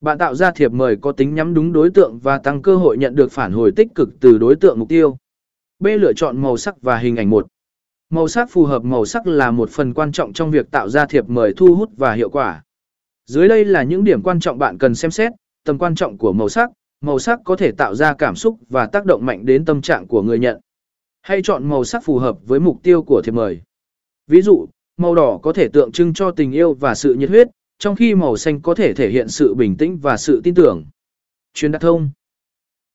Bạn tạo ra thiệp mời có tính nhắm đúng đối tượng và tăng cơ hội nhận được phản hồi tích cực từ đối tượng mục tiêu. B. Lựa chọn màu sắc và hình ảnh một. Màu sắc phù hợp màu sắc là một phần quan trọng trong việc tạo ra thiệp mời thu hút và hiệu quả. Dưới đây là những điểm quan trọng bạn cần xem xét, tầm quan trọng của màu sắc, màu sắc có thể tạo ra cảm xúc và tác động mạnh đến tâm trạng của người nhận. Hãy chọn màu sắc phù hợp với mục tiêu của thiệp mời. Ví dụ, màu đỏ có thể tượng trưng cho tình yêu và sự nhiệt huyết, trong khi màu xanh có thể thể hiện sự bình tĩnh và sự tin tưởng. Chuyên đạt thông